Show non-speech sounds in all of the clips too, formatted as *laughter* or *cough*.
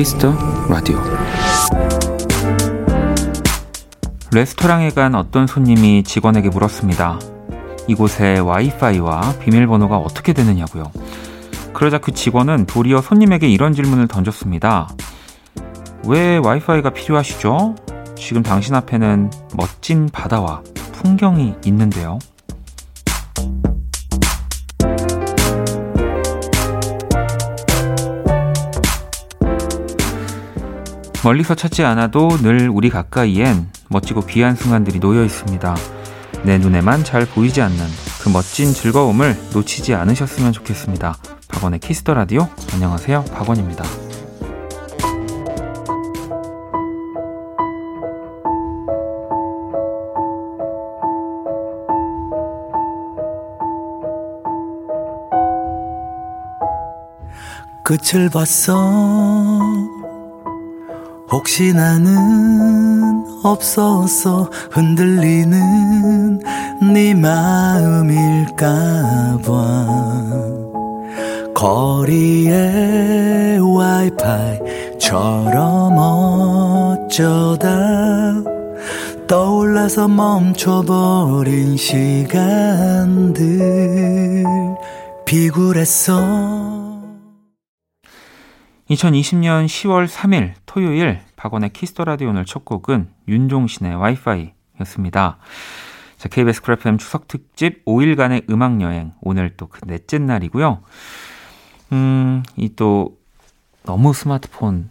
Kiss the Radio 레스토랑에 간 어떤 손님이 직원에게 물었습니다. 이곳에 와이파이와 비밀번호가 어떻게 되느냐고요. 그러자 그 직원은 도리어 손님에게 이런 질문을 던졌습니다. 왜 와이파이가 필요하시죠? 지금 당신 앞에는 멋진 바다와 풍경이 있는데요. 멀리서 찾지 않아도 늘 우리 가까이엔 멋지고 귀한 순간들이 놓여 있습니다. 내 눈에만 잘 보이지 않는 그 멋진 즐거움을 놓치지 않으셨으면 좋겠습니다. 박원의 Kiss the Radio. 안녕하세요. 박원입니다. '끝을 봤어 혹시 나는 없었어 흔들리는 네 마음일까봐. 거리의 와이파이처럼 어쩌다 떠올라서 멈춰버린 시간들. 비굴했어 2020년 10월 3일 토요일 박원의 Kiss the Radio 오늘 첫 곡은 윤종신의 와이파이였습니다. 자, KBS Cool FM 추석 특집 5일간의 음악 여행 오늘 또 그 넷째 날이고요. 음, 이 또 너무 스마트폰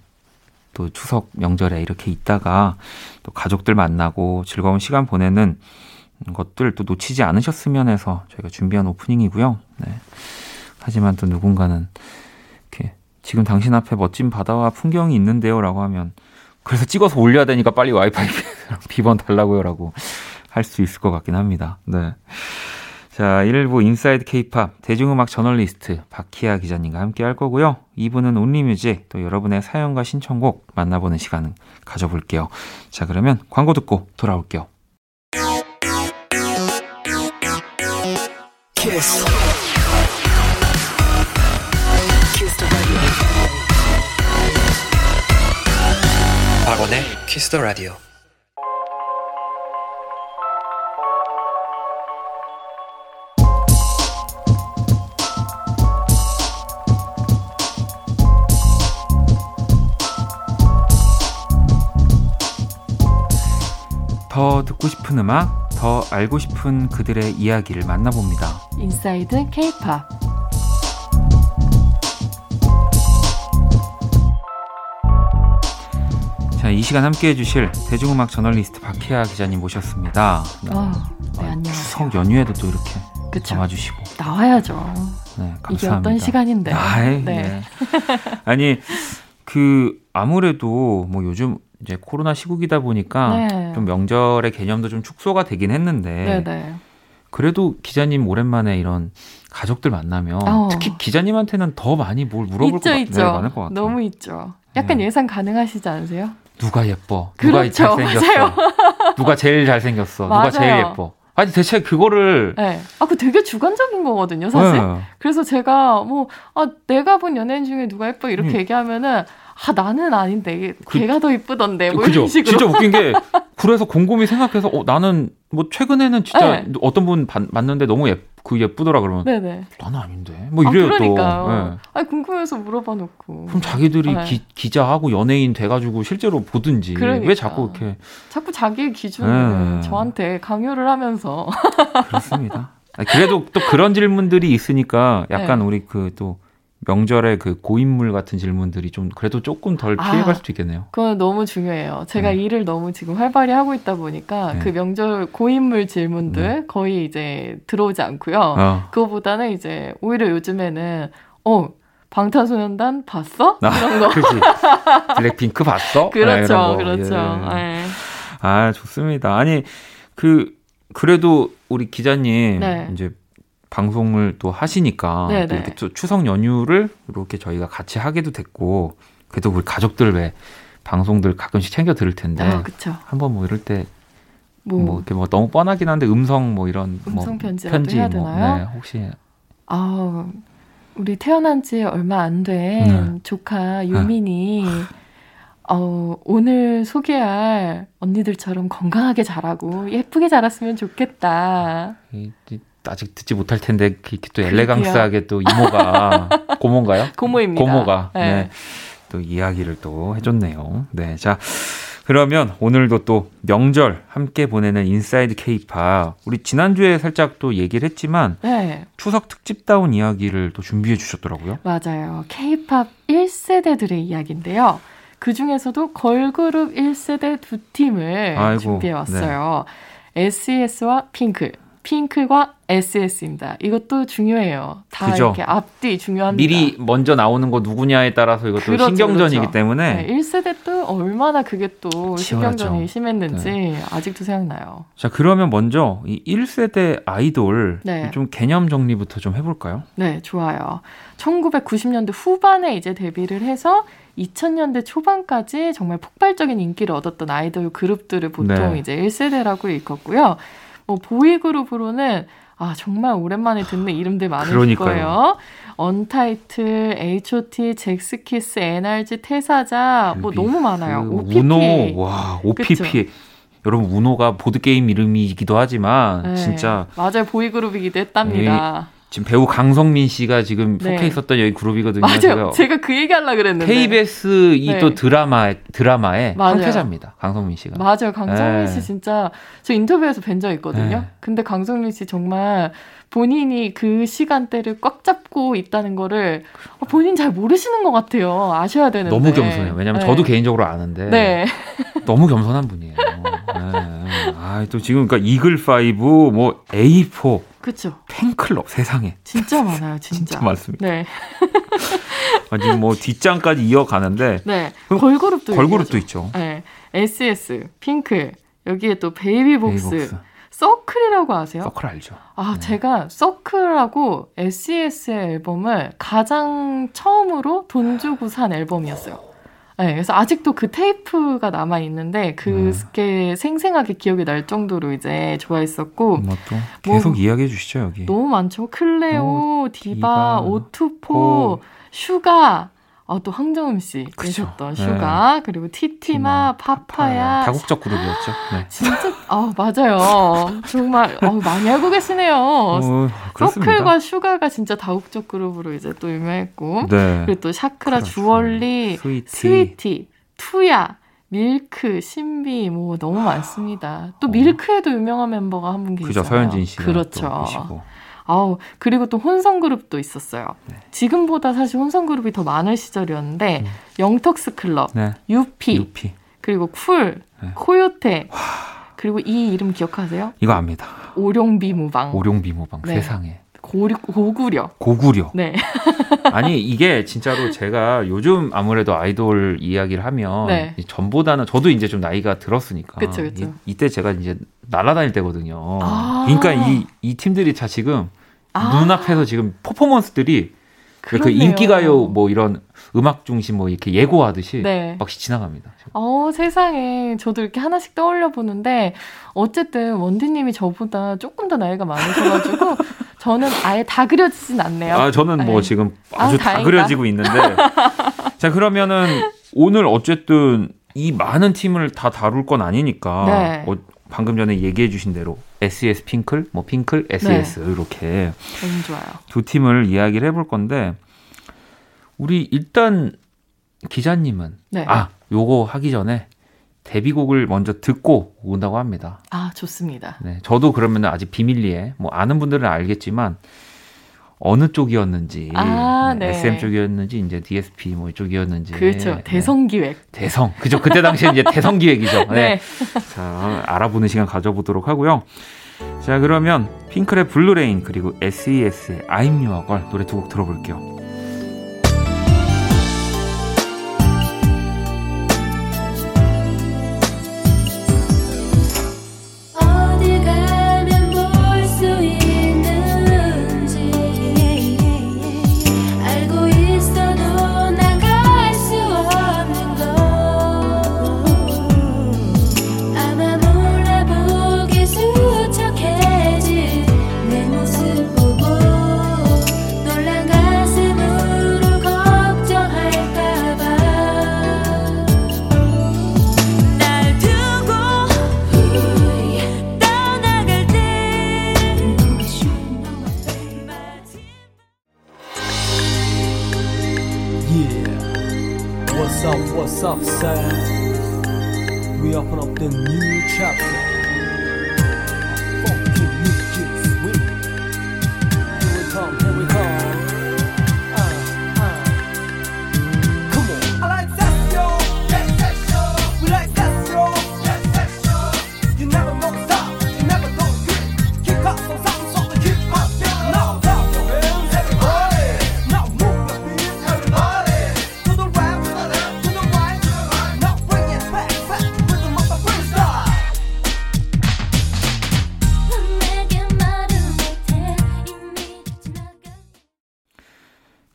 또 추석 명절에 이렇게 있다가 또 가족들 만나고 즐거운 시간 보내는 것들 또 놓치지 않으셨으면 해서 저희가 준비한 오프닝이고요. 네. 하지만 또 누군가는 지금 당신 앞에 멋진 바다와 풍경이 있는데요. 라고 하면, 그래서 찍어서 올려야 되니까 빨리 와이파이 *laughs* 비번 달라고요. 라고 할 수 있을 것 같긴 합니다. 네. 자, 1부 Inside K-pop 대중음악 저널리스트 박희아 기자님과 함께 할 거고요. 2부는 Only Music 또 여러분의 사연과 신청곡 만나보는 시간을 가져볼게요. 자, 그러면 광고 듣고 돌아올게요. 키스. 박원의 키스 더 라디오. 더 듣고 싶은 음악, 더 알고 싶은 그들의 이야기를 만나봅니다. 인사이드 케이팝 자, 이 시간 함께 해 주실 대중음악 저널리스트 박희아 기자님 모셨습니다. 네, 어, 네 안녕하세요. 추석 연휴에도 또 이렇게 그쵸? 와주시고 나와야죠. 네, 감사합니다. 이게 어떤 시간인데. 아이, 네. 네. *laughs* 아니, 그, 아무래도 뭐 요즘 이제 코로나 시국이다 보니까 네. 좀 명절의 개념도 좀 축소가 되긴 했는데. 네네. 네. 그래도 기자님 오랜만에 이런 가족들 만나면 어. 특히 기자님한테는 더 많이 뭘 물어볼 있죠, 것, 있죠. 네, 많을 것 같아요. 너무 있죠. 약간 네. 예상 가능하시지 않으세요? 누가 예뻐? 누가 그렇죠, 잘생겼어? 누가 제일 잘생겼어? 누가 제일 예뻐? 아니 대체 그거를 네. 아, 그 되게 주관적인 거거든요, 사실. 네. 그래서 제가 뭐 아, 내가 본 연예인 중에 누가 예뻐 이렇게 음. 얘기하면은 아 나는 아닌데 그, 걔가 더 이쁘던데 뭐 그죠? 이런 식으로. 진짜 웃긴 게 *laughs* 그래서 곰곰이 생각해서 어 나는 뭐 최근에는 진짜 네. 어떤 분 봤는데 너무 예 그 예쁘더라 그러면 네네. 나는 아닌데 뭐 이래요 아, 그러니까요. 또. 네. 아니 궁금해서 물어봐 놓고. 그럼 자기들이 네. 기, 기자하고 연예인 돼가지고 실제로 보든지 그러니까. 왜 자꾸 이렇게 자꾸 자기의 기준을 네. 저한테 강요를 하면서 그렇습니다. 그래도 또 그런 질문들이 있으니까 약간 네. 우리 그 또 명절에 그 고인물 같은 질문들이 좀 그래도 조금 덜 아, 피해갈 아, 수도 있겠네요. 그건 너무 중요해요. 제가 네. 일을 너무 지금 활발히 하고 있다 보니까 네. 그 명절 고인물 질문들 네. 거의 이제 들어오지 않고요. 어. 그거보다는 이제 오히려 요즘에는 어 방탄소년단 봤어? 아, 이런 거. 그렇지. 블랙핑크 봤어? 그렇죠, 아, 그렇죠. 예. 네. 아 좋습니다. 아니 그 그래도 우리 기자님 네. 이제 방송을 또 하시니까 또 이렇게 또 추석 연휴를 이렇게 저희가 같이 하게도 됐고 그래도 우리 가족들 왜 방송들 가끔씩 챙겨 들을 텐데 아, 한번 뭐 이럴 때 뭐, 뭐 이렇게 뭐 너무 뻔하긴 한데 음성 뭐 이런 음성 뭐 편지 뭐 네, 혹시 아, 우리 태어난 지 얼마 안된 네. 조카 유민이 네. 어, 오늘 소개할 언니들처럼 건강하게 자라고 예쁘게 자랐으면 좋겠다. 아직 듣지 못할 텐데 이렇게 또 elegance하게 또 이모가 *laughs* 고모인가요? 고모입니다. 고모가 네. 네. 또 이야기를 또 해줬네요. 네, 자 그러면 오늘도 또 명절 함께 보내는 인사이드 케이팝 우리 지난주에 살짝 또 얘기를 했지만 네. 추석 특집다운 이야기를 또 준비해 주셨더라고요. 맞아요. 케이팝 1세대들의 이야기인데요. 그 중에서도 걸그룹 1세대 두 팀을 아이고, 준비해 왔어요. 네. SES와 핑크. 핑크과 SS입니다. 이것도 중요해요. 다 그죠? 이렇게 앞뒤 중요합니다. 미리 먼저 나오는 거 누구냐에 따라서 이것도 그렇죠, 신경전이기 그렇죠. 때문에 네, 1세대 또 얼마나 그게 또 치열하죠. 신경전이 심했는지 네. 아직도 생각나요. 자, 그러면 먼저 이 1세대 아이돌 네. 좀 개념 정리부터 좀 해 볼까요? 네, 좋아요. 1990년대 후반에 이제 데뷔를 해서 2000년대 초반까지 정말 폭발적인 인기를 얻었던 아이돌 그룹들을 보통 네. 이제 1세대라고 일컫고요. 뭐 보이그룹으로는 아 정말 오랜만에 듣는 이름들 많을 그러니까요. 거예요. 언타이틀, H.O.T, 잭스키스, NRG, 태사자 뭐 너무 많아요. 그 OPP. 우노, 와 OPP. 그쵸? 여러분 우노가 보드 게임 이름이기도 하지만 네. 진짜 맞아요 보이그룹이기도 했답니다. 에 지금 배우 강성민 씨가 지금 네. 속해 있었던 여기 그룹이거든요. 맞아요. 제가 그 얘기 하려 그랬는데. KBS 이또 네. 드라마 드라마의 한캐자입니다. 강성민 씨가. 맞아요. 강성민 네. 씨 진짜 저 인터뷰에서 뵌 적 있거든요. 네. 근데 강성민 씨 정말 본인이 그 시간대를 꽉 잡고 있다는 거를 본인 잘 모르시는 것 같아요. 아셔야 되는데. 너무 겸손해요. 왜냐면 네. 저도 개인적으로 아는데. 네. *laughs* 너무 겸손한 분이에요. 네. 아, 또 지금 그러니까 이글 5, 뭐 A4. 그쵸. 팬클럽 세상에. 진짜 많아요, 진짜. *laughs* 진짜 많습니다. 네. *laughs* 아직 뭐 뒷장까지 이어가는데. 네. 걸그룹도 걸그룹도 있죠. 네. SES, 핑클, 여기에 또 베이비복스. 베이비복스. 서클이라고 아세요? 서클 알죠. 아, 네. 제가 서클하고 SES의 앨범을 가장 처음으로 돈 주고 산 앨범이었어요. 네, 그래서 아직도 그 테이프가 남아 있는데 그게 네. 생생하게 기억이 날 정도로 이제 좋아했었고. 뭐 또 계속 뭐, 이야기해 주시죠 여기. 너무 많죠. 클레오, 오, 디바, 디바, 오투포, 오. 슈가. 아, 또 황정음 씨 계셨던 네. 슈가 그리고 티티마, 파파야 다국적 그룹이었죠. 네. *laughs* 진짜 아 맞아요. 정말 어, 많이 알고 계시네요. 어, 서클과 슈가가 진짜 다국적 그룹으로 이제 또 유명했고 네. 그리고 또 샤크라, 주얼리, 스위티, 스위티 투야 밀크, 신비 뭐 너무 많습니다. 또 어. 밀크에도 유명한 멤버가 한 분 계시죠. 그죠 서현진 씨 그렇죠. 아우 그리고 또 혼성 그룹도 있었어요. 네. 지금보다 사실 혼성 그룹이 더 많을 시절이었는데 음. 영턱스 클럽, 네. 유피, 유피, 그리고 쿨, 네. 코요테. 와. 그리고 이 이름 기억하세요? 이거 압니다. 오룡비무방. 오룡비무방 네. 세상에. 고리, 고구려. 고구려. 네. *laughs* 아니 이게 진짜로 제가 요즘 아무래도 아이돌 이야기를 하면 네. 전보다는 저도 이제 좀 나이가 들었으니까. 그쵸, 그쵸. 이, 때 제가 이제 날아다닐 때거든요. 아~ 그러니까 이, 이 팀들이 다 지금 아~ 눈앞에서 지금 퍼포먼스들이 그 인기가요 뭐 이런 음악 중심 뭐 이렇게 예고하듯이 네. 막 지나갑니다. 어 세상에 저도 이렇게 하나씩 떠올려 보는데 어쨌든 원디님이 저보다 조금 더 나이가 많으셔가지고 *laughs* 저는 아예 다 그려지진 않네요. 아 저는 뭐 네. 지금 아주 아, 다 그려지고 있는데 *laughs* 자 그러면은 오늘 어쨌든 이 많은 팀을 다 다룰 건 아니니까 네. 어, 방금 전에 얘기해 주신 대로 SES 핑클, 뭐 핑클, SES 네. 이렇게 너무 좋아요. 두 팀을 이야기를 해볼 건데 우리 일단 기자님은 네. 아 요거 하기 전에 데뷔곡을 먼저 듣고 온다고 합니다. 아 좋습니다. 네, 저도 그러면 아직 비밀리에 뭐 아는 분들은 알겠지만 어느 쪽이었는지 아, 네. SM 쪽이었는지 이제 DSP 뭐 이쪽이었는지 그렇죠 네. 대성 기획 대성 그죠 그때 당시에 이제 대성 기획이죠 *laughs* 네. 네. 자 알아보는 시간 가져보도록 하고요 자 그러면 핑클의 Blue Rain 그리고 SES의 I'm Your Girl 노래 두 곡 들어볼게요.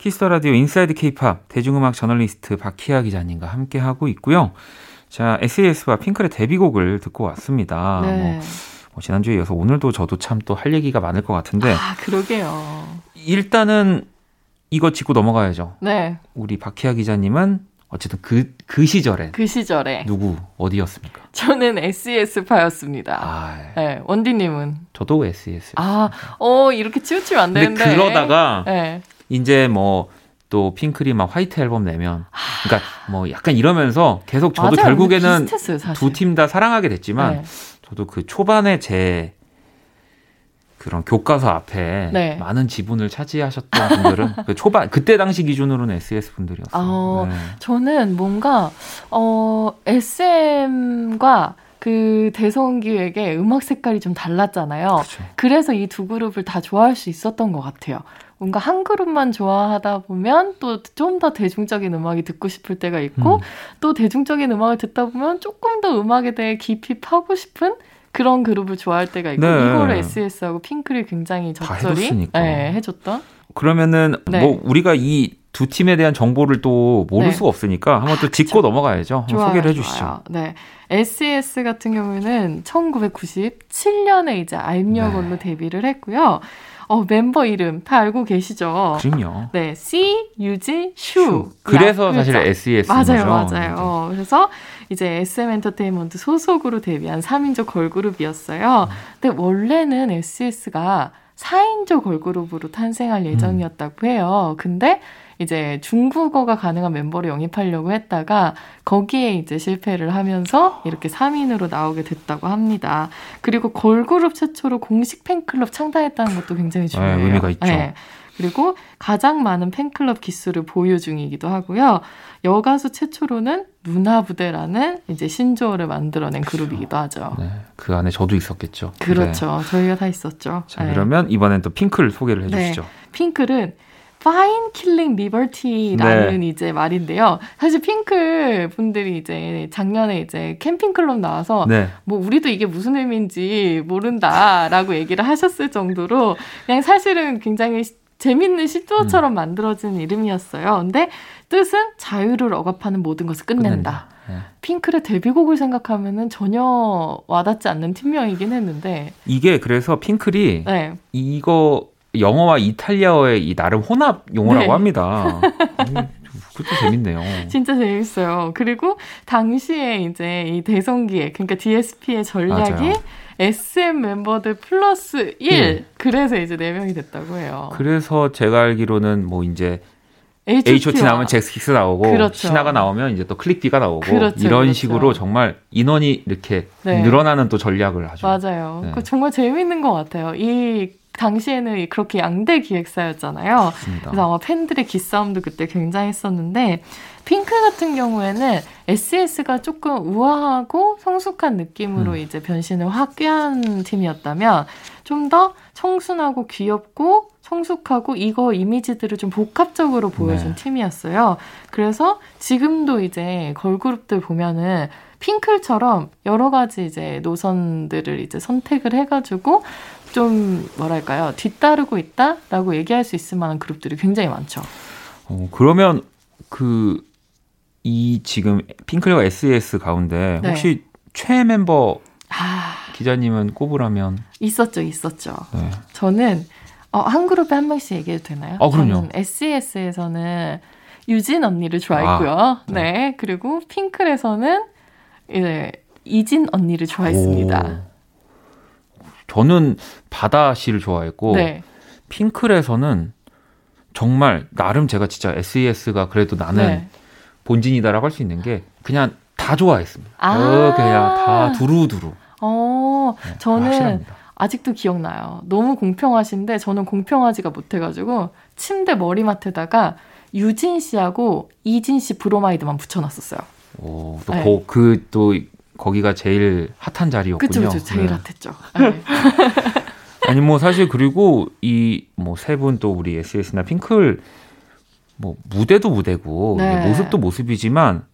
키스 더 라디오 인사이드 케이팝 대중음악 저널리스트 박희아 기자님과 함께 하고 있고요. 자, SES와 핑클의 데뷔곡을 듣고 왔습니다. 네. 뭐, 뭐 지난주에 이어서 오늘도 저도 참 또 할 얘기가 많을 것 같은데. 아, 그러게요. 일단은 이거 짚고 넘어가야죠. 네. 우리 박희아 기자님은 어쨌든 그, 그 시절에. 그 시절에. 누구, 어디였습니까? 저는 SES파였습니다. 아, 네. 원디님은? 저도 SES. 아, 어, 이렇게 치우치면 안 되는데. 그러다가. 네. 이제 뭐 또 핑클이 막 화이트 앨범 내면 그러니까 뭐 약간 이러면서 계속 저도 맞아요. 결국에는 두 팀 다 사랑하게 됐지만 네. 저도 그 초반에 제 그런 교과서 앞에 네. 많은 지분을 차지하셨던 분들은 *laughs* 그 초반 그때 당시 기준으로는 SS 분들이었어요. 어, 네. 저는 뭔가 어 SM과 그 대성기획의 음악 색깔이 좀 달랐잖아요. 그쵸. 그래서 이 두 그룹을 다 좋아할 수 있었던 것 같아요. 뭔가 한 그룹만 좋아하다 보면 또 좀 더 대중적인 음악이 듣고 싶을 때가 있고 음. 또 대중적인 음악을 듣다 보면 조금 더 음악에 대해 깊이 파고 싶은 그런 그룹을 좋아할 때가 있고 네. 이거를 SS하고 핑크를 굉장히 적절히 네, 해줬던. 그러면은 네. 뭐 우리가 이 두 팀에 대한 정보를 또 모를 네. 수가 없으니까 한번 또 짚고 아, 넘어가야죠. 좋아요, 소개를 해주시죠. 좋아요. 네, SES 같은 경우에는 1997년에 이제 Your One로 데뷔를 했고요. 어, 멤버 이름 다 알고 계시죠? 그럼요. 네, C, 유지, 슈. 그래서 사실 SES 맞아요, 맞아요. 네. 그래서 이제 SM 엔터테인먼트 소속으로 데뷔한 3인조 걸그룹이었어요. 근데 원래는 SES가 4인조 걸그룹으로 탄생할 예정이었다고 해요. 근데 이제 중국어가 가능한 멤버를 영입하려고 했다가 거기에 이제 실패를 하면서 이렇게 3인으로 나오게 됐다고 합니다. 그리고 걸그룹 최초로 공식 팬클럽 창단했다는 것도 굉장히 네, 중요해요. 네, 의미가 있죠. 네. 그리고 가장 많은 팬클럽 기수를 보유 중이기도 하고요. 여가수 최초로는 누나 부대라는 이제 신조어를 만들어낸 그렇죠. 그룹이기도 하죠. 네, 그 안에 저도 있었겠죠. 그렇죠. 네. 저희가 다 있었죠. 자, 그러면 이번엔 또 핑클 소개를 해주시죠. 네. 핑클은 Fine Killing Liberty라는 네. 이제 말인데요. 사실 핑클 분들이 이제 작년에 이제 캠핑 클럽 나와서 네. 뭐 우리도 이게 무슨 의미인지 모른다라고 얘기를 하셨을 정도로 그냥 사실은 굉장히 재밌는 시조어처럼 음. 만들어진 이름이었어요. 근데 뜻은 자유를 억압하는 모든 것을 끝낸다. 끝낸다. 네. 핑클의 데뷔곡을 생각하면은 전혀 와닿지 않는 팀명이긴 했는데 이게 그래서 핑클이 네. 이거 영어와 이탈리아어의 이 나름 혼합 용어라고 네. 합니다. 그것도 재밌네요. *laughs* 진짜 재밌어요. 그리고 당시에 이제 이 대성기에 그러니까 DSP의 전략이 맞아요. SM 멤버들 플러스 1 네. 그래서 이제 4명이 됐다고 해요. 그래서 제가 알기로는 뭐 이제 H.O.T, 나오면 잭스킥스 나오고 그렇죠. 신화가 나오면 이제 또 클릭비가 나오고 그렇죠, 이런 그렇죠. 식으로 정말 인원이 이렇게 네. 늘어나는 또 전략을 하죠. 맞아요. 네. 정말 재밌는 것 같아요. 이 당시에는 그렇게 양대 기획사였잖아요. 맞습니다. 그래서 아마 팬들의 기싸움도 그때 굉장했었는데 핑크 같은 경우에는 SES가 조금 우아하고 성숙한 느낌으로 음. 이제 변신을 확 꾀한 팀이었다면 좀 더 청순하고 귀엽고 성숙하고 이거 이미지들을 좀 복합적으로 보여준 네. 팀이었어요. 그래서 지금도 이제 걸그룹들 보면은 핑클처럼 여러 가지 이제 노선들을 이제 선택을 해가지고 좀 뭐랄까요 뒤따르고 있다라고 얘기할 수 있을 만한 그룹들이 굉장히 많죠. 어, 그러면 그 이 지금 핑클과 SES 가운데 네. 혹시 최애 멤버 아... 기자님은 꼽으라면 있었죠, 있었죠. 네. 저는 어, 한 그룹에 한 명씩 얘기해도 되나요? 어, 그럼요. SES에서는 유진 언니를 좋아했고요. 아, 네. 네. 그리고 핑클에서는 이제 이진 언니를 좋아했습니다. 오. 저는 바다 씨를 좋아했고 네. 핑클에서는 정말 나름 제가 진짜 SES가 그래도 나는 네. 본진이다라고 할 수 있는 게 그냥 다 좋아했습니다. 아~ 그냥 다 두루두루. 어, 네, 저는 확실합니다. 아직도 기억나요. 너무 공평하신데 저는 공평하지가 못해가지고 침대 머리맡에다가 유진 씨하고 이진 씨 브로마이드만 붙여놨었어요. 오, 또 네. 그 또 거기가 제일 핫한 자리였군요. 그쵸, 그쵸. 제일 네. 핫했죠. 네. 아니 뭐 사실 그리고 이 뭐 세 분 또 우리 SS나 핑클 뭐 무대도 무대고 네. 모습도 모습이지만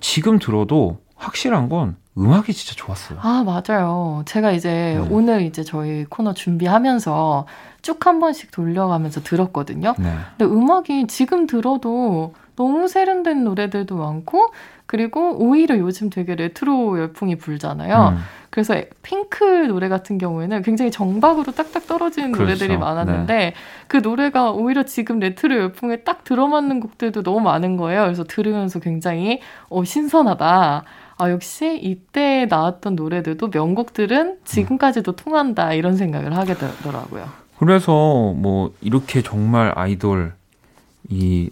지금 들어도 확실한 건 음악이 진짜 좋았어요. 아, 맞아요. 제가 이제 네. 오늘 이제 저희 코너 준비하면서 쭉 한 번씩 돌려가면서 들었거든요. 네. 근데 음악이 지금 들어도 너무 세련된 노래들도 많고 그리고 오히려 요즘 되게 레트로 열풍이 불잖아요. 음. 그래서 핑클 노래 같은 경우에는 굉장히 정박으로 딱딱 떨어지는 그렇죠. 노래들이 많았는데 네. 그 노래가 오히려 지금 레트로 열풍에 딱 들어맞는 곡들도 너무 많은 거예요. 그래서 들으면서 굉장히 어, 신선하다. 아, 역시 이때 나왔던 노래들도 명곡들은 지금까지도 통한다. 이런 생각을 하게 되더라고요. 그래서 뭐 이렇게 정말 아이돌 이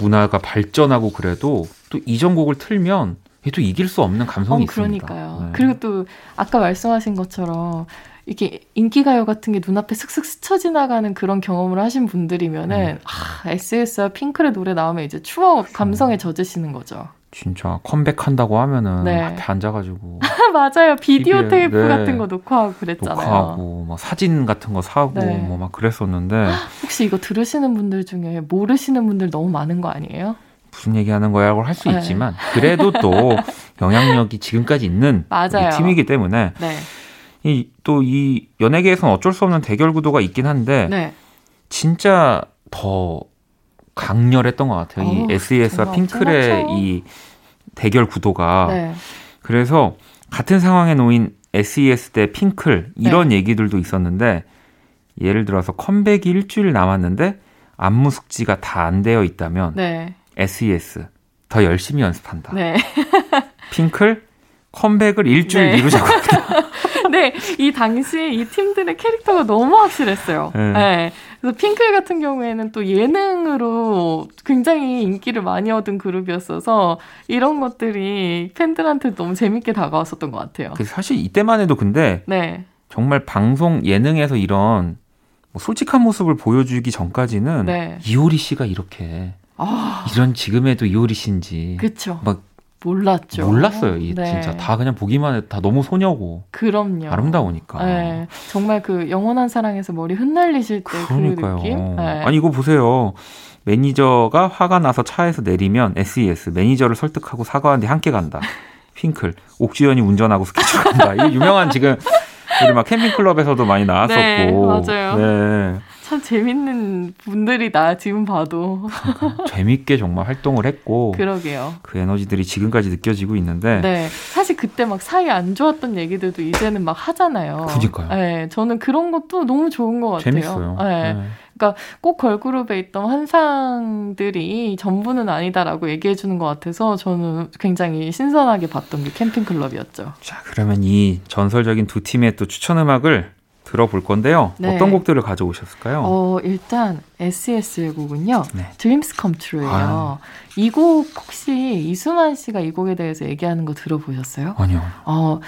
문화가 발전하고 그래도 또 이전 곡을 틀면 또 이길 수 없는 감성이 어, 있습니다. 그러니까요. 네. 그리고 또 아까 말씀하신 것처럼 이렇게 인기가요 같은 게 눈앞에 슥슥 스쳐 지나가는 그런 경험을 하신 분들이면은 음. 아, SS와 핑클의 노래 나오면 이제 추억 감성에 젖으시는 거죠. 진짜 컴백한다고 하면은 네. 앞에 앉아가지고 *laughs* 맞아요 비디오 TV에, 테이프 네. 같은 거 녹화하고 그랬잖아요. 녹화하고 막 사진 같은 거 사고 네. 뭐막 그랬었는데 혹시 이거 들으시는 분들 중에 모르시는 분들 너무 많은 거 아니에요? 무슨 얘기하는 거야 라고 할수 네. 있지만 그래도 또 *laughs* 영향력이 지금까지 있는 팀이기 때문에 네. 이또 이 연예계에서는 어쩔 수 없는 대결 구도가 있긴 한데 네. 진짜 더 강렬했던 것 같아요. 어, 이 SES와 핑클의 이 대결 구도가. 네. 그래서 같은 상황에 놓인 SES 대 핑클 이런 네. 얘기들도 있었는데 예를 들어서 컴백이 일주일 남았는데 안무 숙지가 다 안 되어 있다면 네. SES 더 열심히 연습한다. 네. *laughs* 핑클 컴백을 일주일 네. 미루자고 합니다. *laughs* 네, 이 당시 이 팀들의 캐릭터가 너무 확실했어요. 네. 네. 그래서 핑클 같은 경우에는 또 예능으로 굉장히 인기를 많이 얻은 그룹이었어서 이런 것들이 팬들한테 너무 재밌게 다가왔었던 것 같아요. 사실 이때만 해도 근데 네. 정말 방송 예능에서 이런 뭐 솔직한 모습을 보여주기 전까지는 네. 이효리 씨가 이렇게 아... 이런 지금에도 이효리 씨인지 그쵸. 막 몰랐죠. 몰랐어요. 이 네. 진짜 다 그냥 보기만 해도 다 너무 소녀고. 그럼요. 아름다우니까. 네. 정말 그 영원한 사랑에서 머리 흩날리실 때 그 느낌. 네. 아니 이거 보세요. 매니저가 화가 나서 차에서 내리면 SES 매니저를 설득하고 사과하는데 함께 간다. *laughs* 핑클 옥주현이 운전하고 스케줄 간다. 이 유명한 지금 우리 막 캠핑 클럽에서도 많이 나왔었고. 네, 맞아요. 네. 참 재밌는 분들이다 지금 봐도. *laughs* 재밌게 정말 활동을 했고 그러게요. 그 에너지들이 지금까지 느껴지고 있는데 네. 사실 그때 막 사이 안 좋았던 얘기들도 이제는 막 하잖아요. 그니까요. 네 저는 그런 것도 너무 좋은 것 같아요. 재밌어요. 네. 네. 그러니까 꼭 걸그룹에 있던 환상들이 전부는 아니다라고 얘기해 주는 것 같아서 저는 굉장히 신선하게 봤던 게 캠핑 클럽이었죠. 자, 그러면 이 전설적인 두 팀의 또 추천 음악을 들어볼 건데요. 네. 어떤 곡들을 가져오셨을까요? 어, 일단 SES의 곡은요. 네. Dreams Come True예요. 아. 이곡 혹시 이수만 씨가 이 곡에 대해서 얘기하는 거 들어보셨어요? 아니요. 어,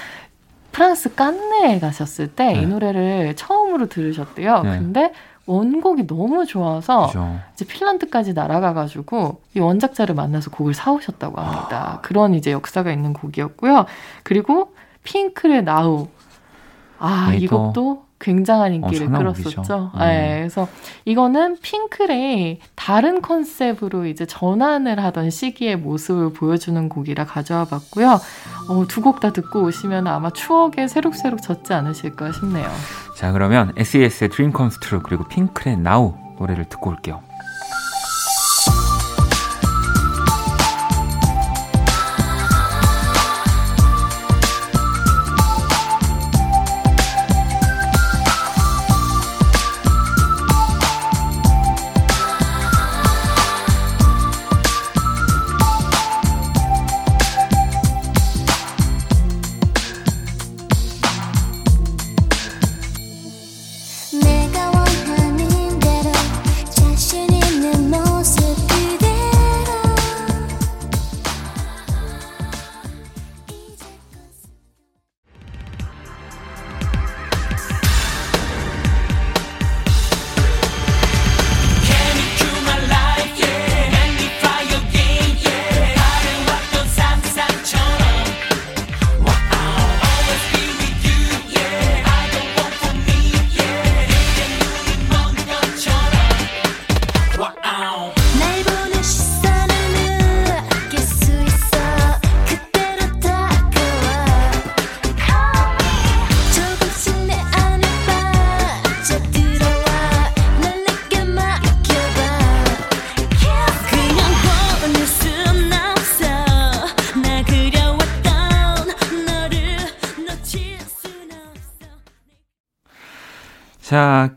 프랑스 깐네에 가셨을 때이 네. 노래를 처음으로 들으셨대요. 네. 근데 원곡이 너무 좋아서 그죠. 이제 핀란드까지 날아가가지고 이 원작자를 만나서 곡을 사오셨다고 합니다. 아. 그런 이제 역사가 있는 곡이었고요. 그리고 핑클의 나우. 아, 이 곡도 굉장한 인기를 어, 끌었었죠. 음. 네, 그래서 이거는 핑클의 다른 컨셉으로 이제 전환을 하던 시기의 모습을 보여주는 곡이라 가져와 봤고요. 어, 두 곡 다 듣고 오시면 아마 추억에 새록새록 젖지 않으실까 싶네요. 자, 그러면 SES의 Dream Comes True 그리고 핑클의 Now 노래를 듣고 올게요.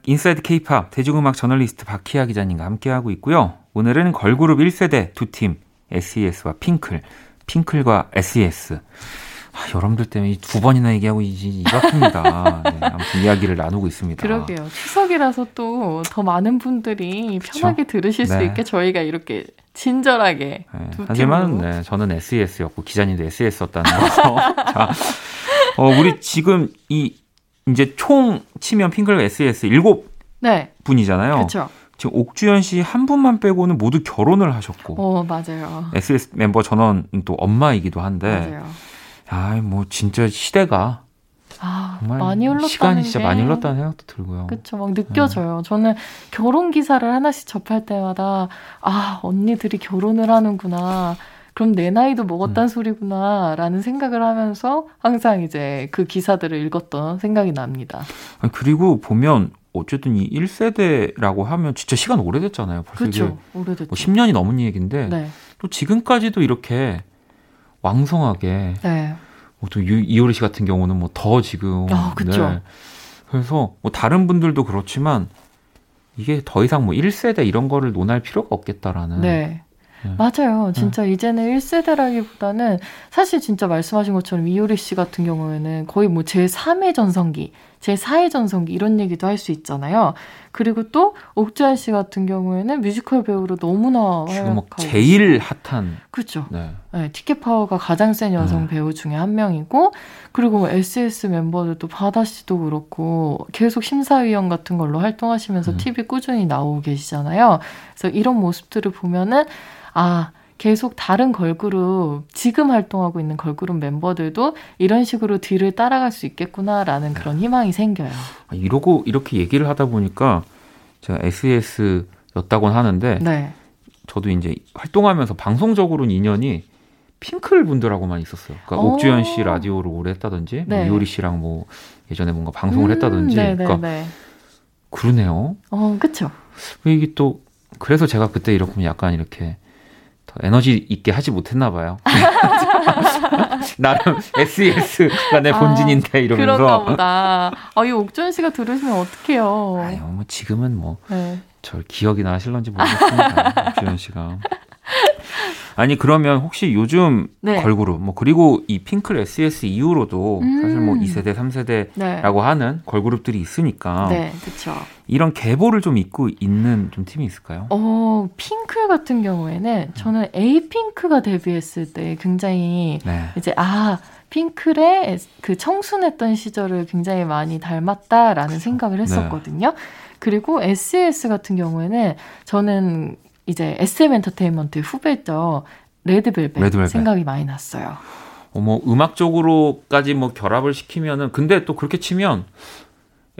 인사이드 케이팝 대중음악 저널리스트 박희아 기자님과 함께하고 있고요. 오늘은 걸그룹 1세대 두 팀, SES와 핑클, 핑클과 SES. 아, 여러분들 때문에 두 번이나 얘기하고 이렇습니다. *laughs* 네, 아무튼 이야기를 나누고 있습니다. 그러게요. 추석이라서 또 더 많은 분들이 편하게? 들으실 네. 수 있게 저희가 이렇게 친절하게. 네, 하지만 네, 저는 SES였고 기자님도 SES였다는 거죠. *laughs* 자, 어, 우리 지금 이 이제 총 치면 핑클 SES 일곱 네. 분이잖아요. 그렇죠. 지금 옥주현 씨 한 분만 빼고는 모두 결혼을 하셨고. 어, 맞아요. SS 멤버 전원 또 엄마이기도 한데. 맞아요. 아, 뭐 진짜 시대가 아, 많이 흘렀다는 시간이 진짜 많이 흘렀다는 생각도 들고요. 그렇죠. 막 느껴져요. 네. 저는 결혼 기사를 하나씩 접할 때마다 아, 언니들이 결혼을 하는구나. 그럼 내 나이도 먹었단 음. 소리구나라는 생각을 하면서 항상 이제 그 기사들을 읽었던 생각이 납니다. 그리고 보면 어쨌든 이 1세대라고 하면 진짜 시간 오래됐잖아요. 벌써 그렇죠. 오래됐죠. 뭐 10년이 넘은 얘기인데 네. 또 지금까지도 이렇게 왕성하게 네. 뭐또 이효리 씨 같은 경우는 뭐 더 지금 아, 그렇죠. 네. 그래서 뭐 다른 분들도 그렇지만 이게 더 이상 뭐 1세대 이런 거를 논할 필요가 없겠다라는 네. 네. 맞아요. 진짜 네. 이제는 1세대라기보다는 사실 진짜 말씀하신 것처럼 이효리 씨 같은 경우에는 거의 뭐 제3의 전성기, 제4의 전성기 이런 얘기도 할 수 있잖아요. 그리고 또 옥주현 씨 같은 경우에는 뮤지컬 배우로 너무나 지금 뭐 제일 핫한 그렇죠. 네. 네. 티켓 파워가 가장 센 여성 네. 배우 중에 한 명이고 그리고 뭐 SS 멤버들도 바다 씨도 그렇고 계속 심사위원 같은 걸로 활동하시면서 음. TV 꾸준히 나오고 계시잖아요. 그래서 이런 모습들을 보면은 아, 계속 다른 걸그룹, 지금 활동하고 있는 걸그룹 멤버들도 이런 식으로 뒤를 따라갈 수 있겠구나라는 그런 희망이 생겨요. 아, 이러고 이렇게 얘기를 하다 보니까 제가 SES였다고는 하는데 네. 저도 이제 활동하면서 방송적으로는 인연이 핑클 분들하고만 있었어요. 그러니까 오. 옥주현 씨 라디오를 오래 했다든지, 뭐 네. 뭐 이효리 씨랑 뭐 예전에 뭔가 방송을 음, 했다든지, 네네네. 네, 그러니까 네. 그러네요. 어, 그렇죠. 이게 또 그래서 제가 그때 이렇게 약간 이렇게 더 에너지 있게 하지 못했나 봐요. *laughs* 나름 SES가 내 본진인데 아, 이러면서. 그런가 보다. 아, 이 옥준 씨가 들으시면 어떡해요. 아유, 뭐 지금은 뭐. 네. 절 기억이나 하실런지 모르겠습니다. *laughs* 옥주현 씨가. 아니 그러면 혹시 요즘 네. 걸그룹 뭐 그리고 이 핑클 SES 이후로도 음. 사실 뭐 2세대, 3세대라고 네. 하는 걸그룹들이 있으니까 네, 그렇죠. 이런 계보를 좀 잇고 있는 좀 팀이 있을까요? 어, 핑클 같은 경우에는 저는 에이핑크가 데뷔했을 때 굉장히 네. 이제 아 핑클의 그 청순했던 시절을 굉장히 많이 닮았다라는 그렇죠. 생각을 네. 했었거든요. 그리고 SES 같은 경우에는 저는 이제 SM 엔터테인먼트 후배죠. 레드벨벳, 레드벨벳. 생각이 많이 났어요. 어머 음악적으로까지 뭐 결합을 시키면은 근데 또 그렇게 치면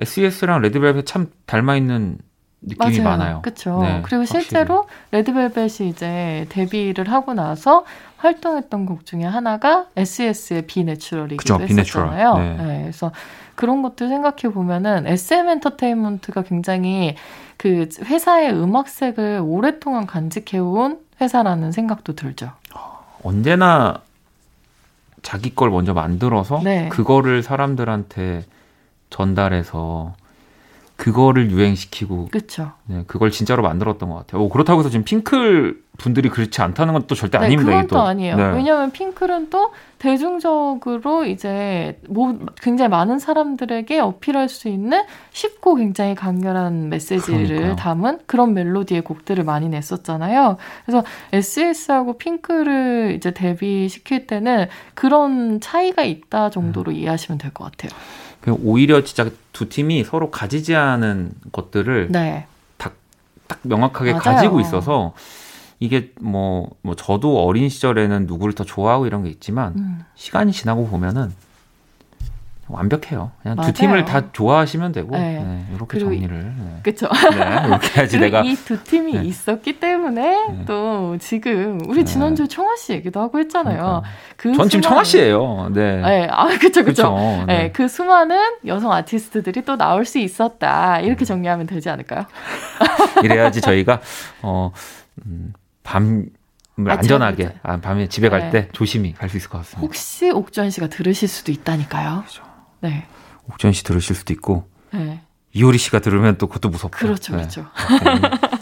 SES랑 레드벨벳 참 닮아 있는 느낌이 맞아요. 많아요. 그렇죠. 네, 그리고 확실히. 실제로 레드벨벳이 이제 데뷔를 하고 나서 활동했던 곡 중에 하나가 SES의 비내추럴이기도 그쵸, 했었잖아요. 네. 네, 그래서 그런 것들 생각해 보면은 SM 엔터테인먼트가 굉장히 그 회사의 음악색을 오랫동안 간직해 온 회사라는 생각도 들죠. 언제나 자기 걸 먼저 만들어서 네. 그거를 사람들한테 전달해서 그거를 유행시키고 그쵸. 네, 그걸 진짜로 만들었던 것 같아요. 오, 그렇다고 해서 지금 핑클 분들이 그렇지 않다는 건 또 절대 네, 아닙니다. 그건 또 아니에요. 네. 왜냐하면 핑클은 또 대중적으로 이제 뭐 굉장히 많은 사람들에게 어필할 수 있는 쉽고 굉장히 강렬한 메시지를 그러니까요. 담은 그런 멜로디의 곡들을 많이 냈었잖아요. 그래서 SS하고 핑클을 이제 데뷔시킬 때는 그런 차이가 있다 정도로 음. 이해하시면 될 것 같아요. 오히려 진짜 두 팀이 서로 가지지 않은 것들을 네. 딱, 딱 명확하게 맞아요. 가지고 있어서 이게 뭐, 뭐 저도 어린 시절에는 누구를 더 좋아하고 이런 게 있지만 음. 시간이 지나고 보면은 완벽해요. 그냥 맞아요. 두 팀을 다 좋아하시면 되고 네. 네, 이렇게 정리를. 네. 그렇죠. 네, 이렇게 해야지 내가 이 두 팀이 네. 있었기 때문에 네. 또 지금 우리 네. 지난주 에 청아 씨 얘기도 하고 했잖아요. 그전 지금 청아 씨예요. 네. 네. 아, 그렇죠, 그렇죠. 네. 그 수많은 여성 아티스트들이 또 나올 수 있었다. 이렇게 정리하면 되지 않을까요? *laughs* 이래야지 저희가 어 음, 밤 안전하게 아, 밤에 집에 갈때 조심히 갈 수 있을 것 같습니다. 혹시 옥주현 씨가 들으실 수도 있다니까요. 그렇죠. 네. 옥전 씨 들으실 수도 있고. 네. 이효리 씨가 들으면 또 그것도 무섭고. 그렇죠, 네. 그렇죠. *laughs*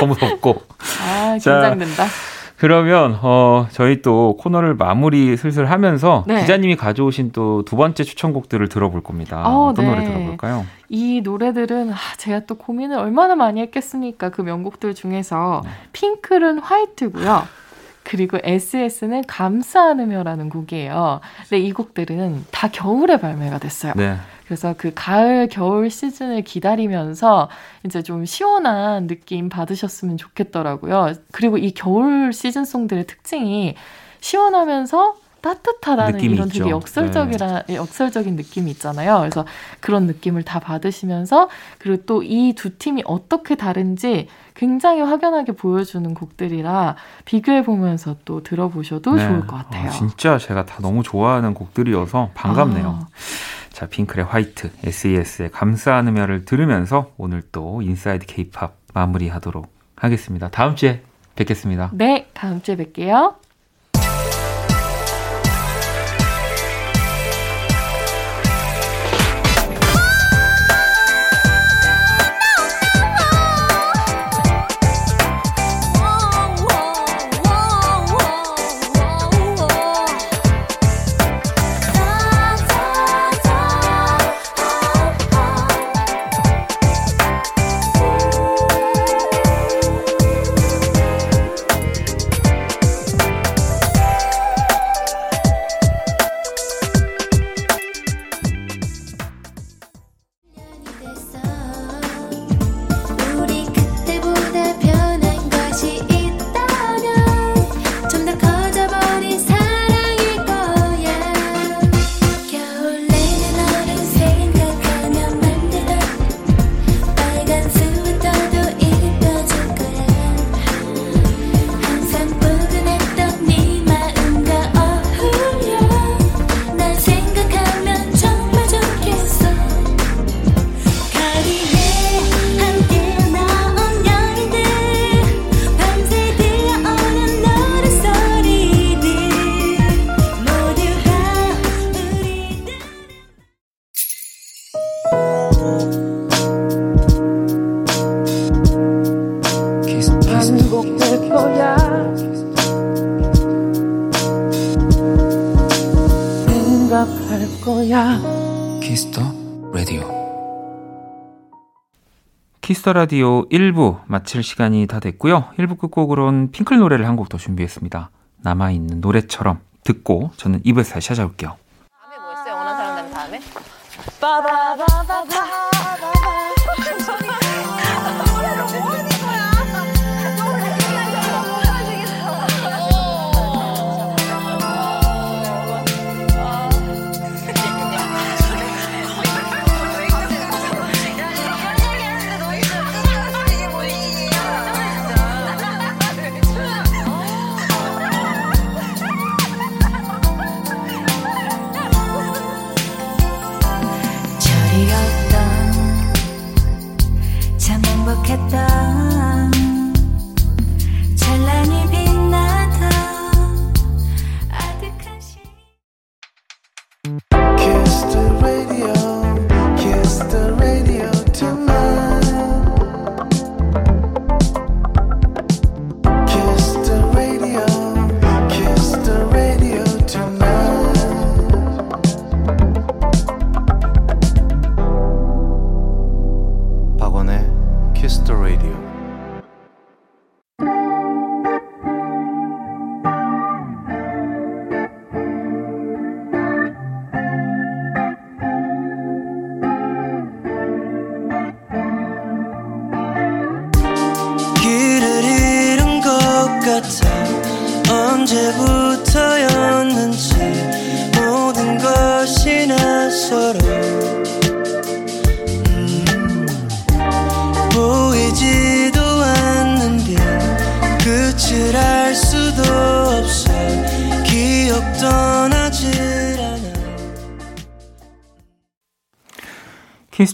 더 무섭고. 아, 긴장된다. 자, 그러면 어 저희 또 코너를 마무리 슬슬 하면서 네. 기자님이 가져오신 또 두 번째 추천곡들을 들어볼 겁니다. 어, 어떤 네. 노래 들어볼까요? 이 노래들은 아, 제가 또 고민을 얼마나 많이 했겠습니까? 그 명곡들 중에서 네. 핑클은 화이트고요. 그리고 SS는 감싸 안으며라는 곡이에요. 근데 이 곡들은 다 겨울에 발매가 됐어요. 네. 그래서 그 가을, 겨울 시즌을 기다리면서 이제 좀 시원한 느낌 받으셨으면 좋겠더라고요. 그리고 이 겨울 시즌송들의 특징이 시원하면서 따뜻하다는 이런 있죠. 되게 역설적이라 네. 역설적인 느낌이 있잖아요. 그래서 그런 느낌을 다 받으시면서 그리고 또 이 두 팀이 어떻게 다른지 굉장히 확연하게 보여주는 곡들이라 비교해 보면서 또 들어보셔도 네. 좋을 것 같아요. 아, 진짜 제가 다 너무 좋아하는 곡들이어서 반갑네요. 아. 자, 핑클의 White, SES의 감싸 안으며를 들으면서 오늘 또 인사이드 케이팝 마무리하도록 하겠습니다. 다음 주에 뵙겠습니다. 네, 다음 주에 뵐게요. 키스 더 라디오 1부 마칠 시간이 다 됐고요. 1부 끝곡으로는 핑클 노래를 한 곡 더 준비했습니다. 남아있는 노래처럼 듣고 저는 2부에서 다시 찾아올게요. 다음에 뭐 있어요? 원하는 사람 다음에? 빠바바바바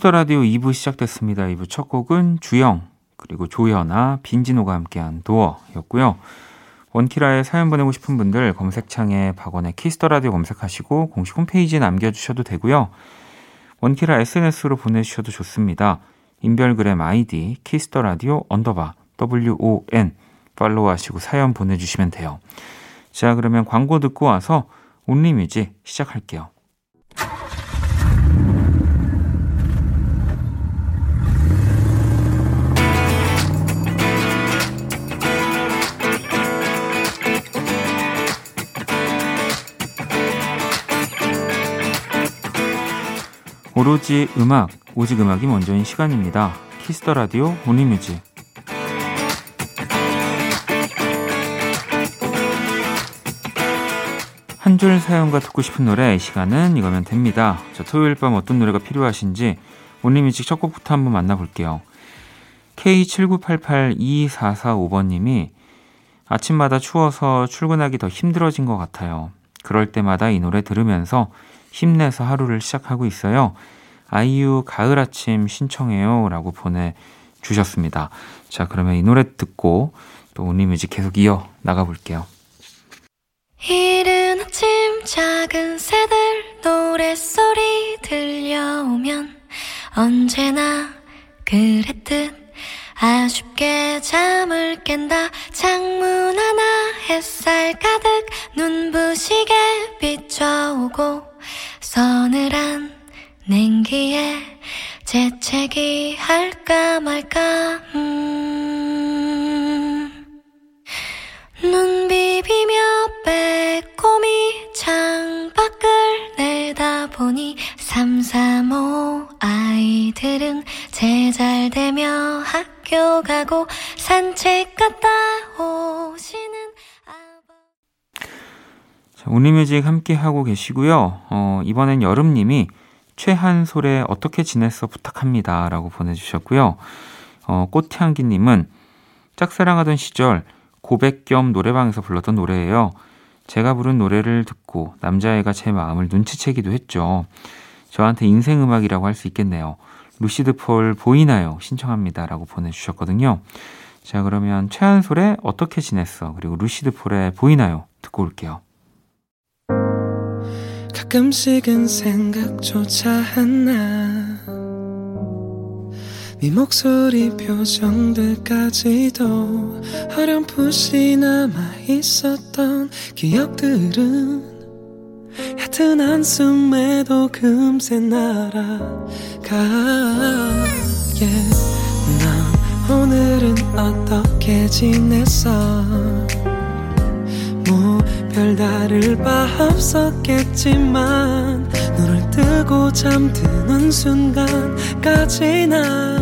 키스 더 라디오 2부 시작됐습니다. 2부 첫 곡은 주영 그리고 조현아 빈지노가 함께한 Door였고요. 원키라에 사연 보내고 싶은 분들 검색창에 박원의 키스 더 라디오 검색하시고 공식 홈페이지에 남겨주셔도 되고요. 원키라 SNS로 보내주셔도 좋습니다. 인별그램 아이디 키스 더 라디오 underbar WON 팔로우하시고 사연 보내주시면 돼요. 자 그러면 광고 듣고 와서 온리뮤직 시작할게요. 오로지 음악, 오직 음악이 먼저인 시간입니다. 키스터 라디오 온리뮤직. 한줄 사연과 듣고 싶은 노래 이 시간은 이거면 됩니다. 자, 토요일 밤 어떤 노래가 필요하신지 온리뮤직 첫 곡부터 한번 만나볼게요. K79882445번님이 아침마다 추워서 출근하기 더 힘들어진 것 같아요. 그럴 때마다 이 노래 들으면서 힘내서 하루를 시작하고 있어요. 아이유 가을 아침 신청해요. 라고 보내주셨습니다. 자, 그러면 이 노래 듣고 또 온리 뮤직 계속 이어 나가볼게요. 이른 아침 작은 새들 노랫소리 들려오면 언제나 그랬듯 아쉽게 잠을 깬다 창문 하나 햇살 가득 눈부시게 비춰오고 서늘한 냉기에 재채기 할까 말까 음. 눈 비비며 빼꼼히 창밖을 내다보니 삼삼오 아이들은 제잘되며 학교 가고 산책 갔다 온리뮤직 함께 하고 계시고요. 어, 이번엔 여름님이 최한솔의 어떻게 지냈어 부탁합니다. 라고 보내주셨고요. 어, 꽃향기님은 짝사랑하던 시절 고백 겸 노래방에서 불렀던 노래예요. 제가 부른 노래를 듣고 남자애가 제 마음을 눈치채기도 했죠. 저한테 인생 음악이라고 할 수 있겠네요. 루시드 폴 보이나요? 신청합니다. 라고 보내주셨거든요. 자, 그러면 최한솔의 어떻게 지냈어? 그리고 루시드 폴의 보이나요? 듣고 올게요. 가끔씩은 생각조차 안나 네 목소리 표정들까지도 어렴풋이 남아있었던 기억들은 얕은 한숨에도 금세 날아가. Yeah. 넌 오늘은 어떻게 지냈어? 뭐 별다를 바 없었겠지만 눈을 뜨고 잠드는 순간까지 난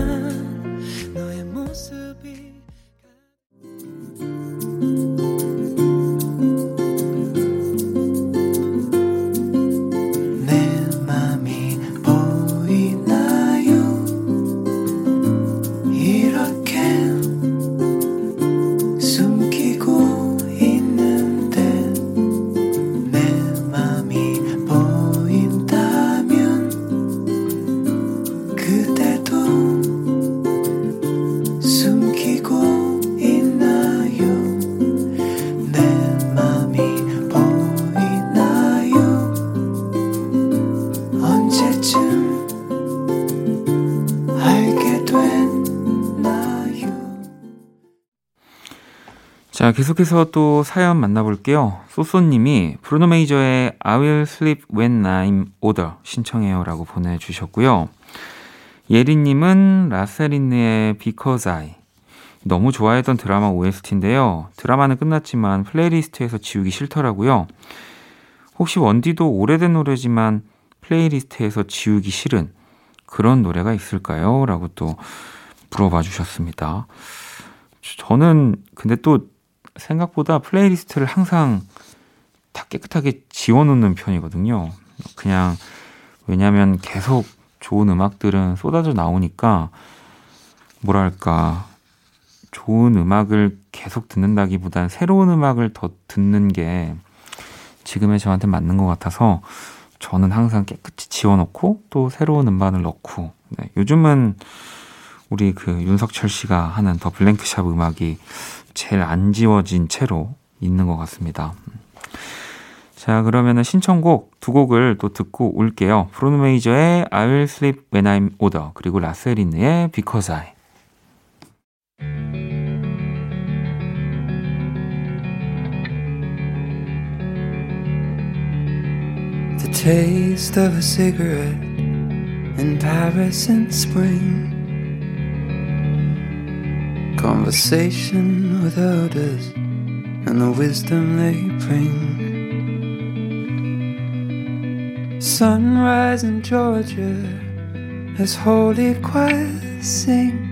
자, 계속해서 또 사연 만나볼게요. 소소님이 브루노 메이저의 I Will Sleep When I'm Older 신청해요 라고 보내주셨고요. 예리님은 라쎄 린드의 Because I 너무 좋아했던 드라마 OST인데요. 드라마는 끝났지만 playlist에서 지우기 싫더라고요. 혹시 원디도 오래된 노래지만 playlist에서 지우기 싫은 그런 노래가 있을까요? 라고 또 물어봐 주셨습니다. 저는 근데 또 생각보다 playlist를 항상 다 깨끗하게 지워놓는 편이거든요. 그냥 왜냐하면 계속 좋은 음악들은 쏟아져 나오니까 뭐랄까 좋은 음악을 계속 듣는다기보단 새로운 음악을 더 듣는 게 지금의 저한테 맞는 것 같아서 저는 항상 깨끗이 지워놓고 또 새로운 음반을 넣고 네, 요즘은 우리 그 윤석철 씨가 하는 더 블랭크샵 음악이 제일 안 지워진 채로 있는 것 같습니다. 자, 그러면은 신청곡 두 곡을 또 듣고 올게요. 프로노 메이저의 I'll Sleep When I'm Older 그리고 라셀린느의 Because I. Taste of a cigarette in Paris in spring. Conversation with elders and the wisdom they bring. Sunrise in Georgia as holy choirs sing.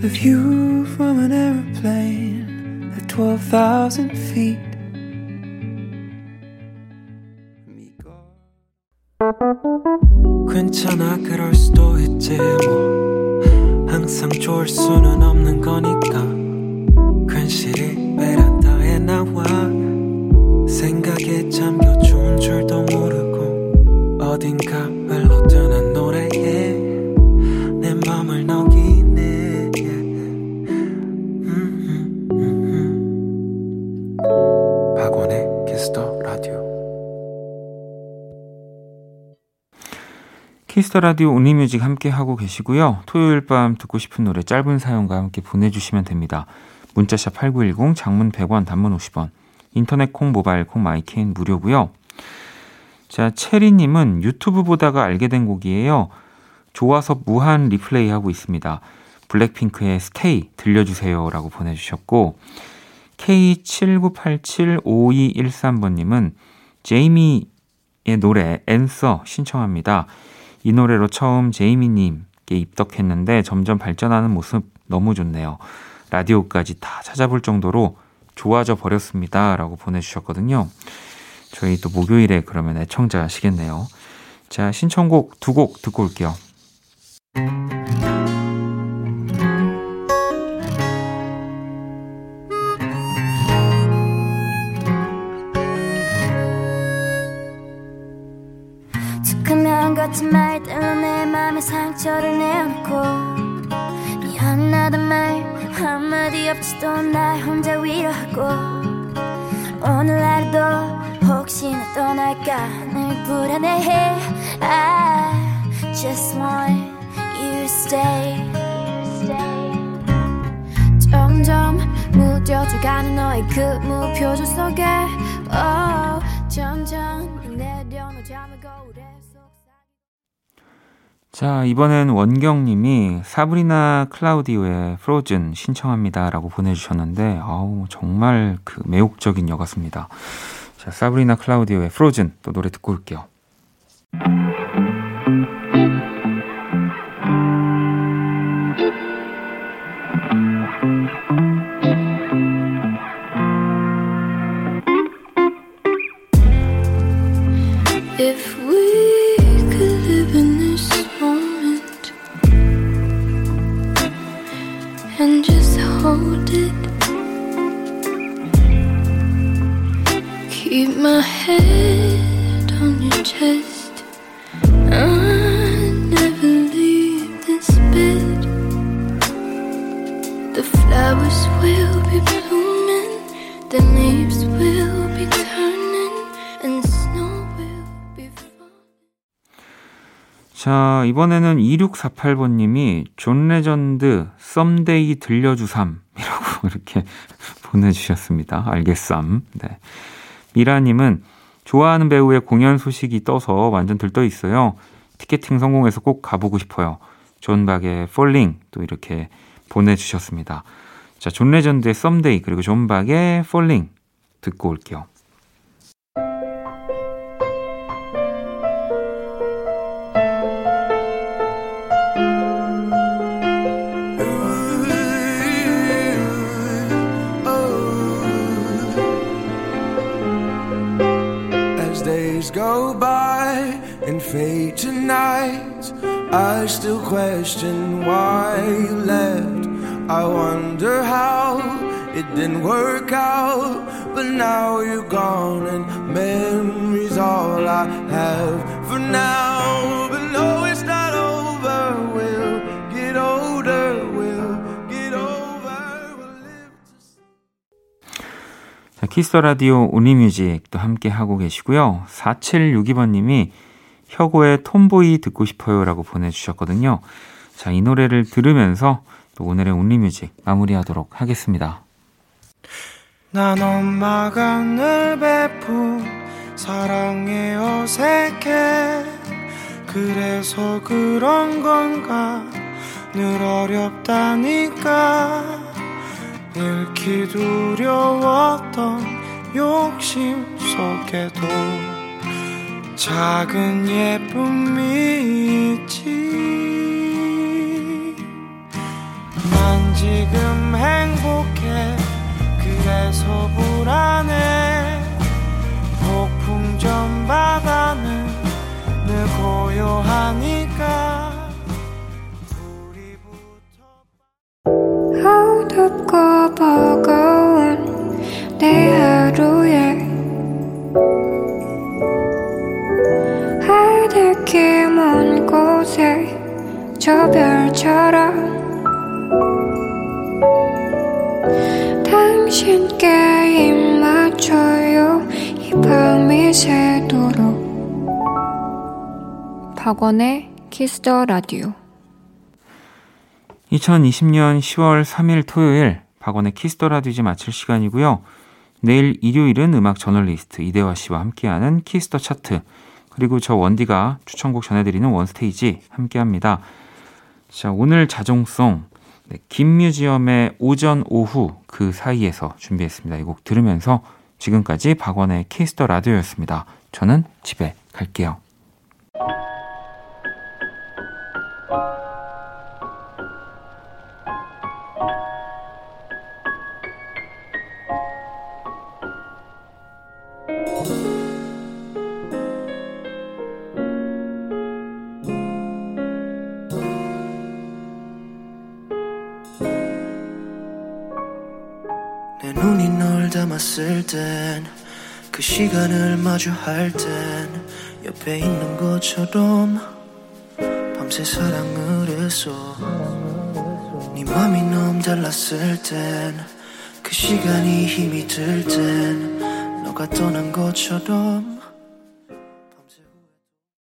The view from an aeroplane at 12,000 feet. 괜찮아 그럴 수도 있지 뭐 항상 좋을 수는 없는 거니까 괜시리 베란다에 나와 생각에 잠겨 좋은 줄도 모르고 어딘가 흘러드는 Kiss the Radio only music 함께 하고 계시고요. 토요일 밤 듣고 싶은 노래 짧은 사연과 함께 보내주시면 됩니다. 문자샵 8910 장문 100원 단문 50원 인터넷 콩, 모바일 콩, 마이케이는 무료고요. 자, 체리님은 유튜브 보다가 알게 된 곡이에요. 좋아서 무한 리플레이 하고 있습니다. 블랙핑크의 Stay 들려주세요. 라고 보내주셨고, K79875213번님은 제이미의 노래 앤서 신청합니다. 이 노래로 처음 제이미님께 입덕했는데 점점 발전하는 모습 너무 좋네요. 라디오까지 다 찾아볼 정도로 좋아져 버렸습니다. 라고 보내주셨거든요. 저희 또 목요일에 그러면 애청자시겠네요. 자, 신청곡 두 곡 듣고 올게요. 원경님이 사브리나 클라우디오의 프로즌 신청합니다라고 보내주셨는데, 아우, 정말 그 매혹적인 여가수입니다. 자, 사브리나 클라우디오의 프로즌 또 노래 듣고 올게요. Keep my head on your chest. I never leave this bed. The flowers will be blooming, the leaves will be turning, and snow will be falling. 자, 이번에는 2648번님이 존 레전드 썸데이 들려주삼이라고 이렇게 보내주셨습니다. 알겠삼. 네. 미라님은 좋아하는 배우의 공연 소식이 떠서 완전 들떠 있어요. 티켓팅 성공해서 꼭 가보고 싶어요. 존 박의 Falling 또 이렇게 보내주셨습니다. 자, 존 레전드의 Someday 그리고 존 박의 Falling 듣고 올게요. And fade to night, I still question why you left. I wonder how it didn't work out, but now you're gone and memories all I have for now. But no, it's not over. We'll get older. We'll get over. We'll live to 자, 키스터 라디오 온리뮤직도 함께 하고 계시고요. 4762번님이 혁오의 톰보이 듣고 싶어요 라고 보내주셨거든요. 자, 이 노래를 들으면서 또 오늘의 온리뮤직 마무리하도록 하겠습니다. 난 엄마가 늘 베푼 사랑에 어색해 그래서 그런 건가 늘 어렵다니까 잃기 두려웠던 욕심 속에도 작은 예쁨이 있지. 난 지금 행복해. 그래서 불안해 폭풍 전 바다는 늘 고요하니까. 어둡고 버거운 내 하루에 하늘길 먼 곳에 저 별처럼 당신께 입 맞춰요. 이 밤이 새도록. 박원의 Kiss the Radio 2020년 10월 3일 토요일 박원의 Kiss the Radio 이제 마칠 시간이고요. 내일 일요일은 음악 저널리스트 이대화 씨와 함께하는 Kiss the 차트 그리고 저 원디가 추천곡 전해드리는 원 stage 함께합니다. 자 오늘 자정송 네, 김뮤지엄의 오전 오후 그 사이에서 준비했습니다. 이 곡 들으면서 지금까지 박원의 Kiss the Radio였습니다. 저는 집에 갈게요. 널 담았을 땐 그 시간을 마주할 땐 옆에 있는 것처럼 밤새 사랑을 했어 네 맘이 너무 달랐을 땐 그 시간이 힘이 들 땐 너가 떠난 것처럼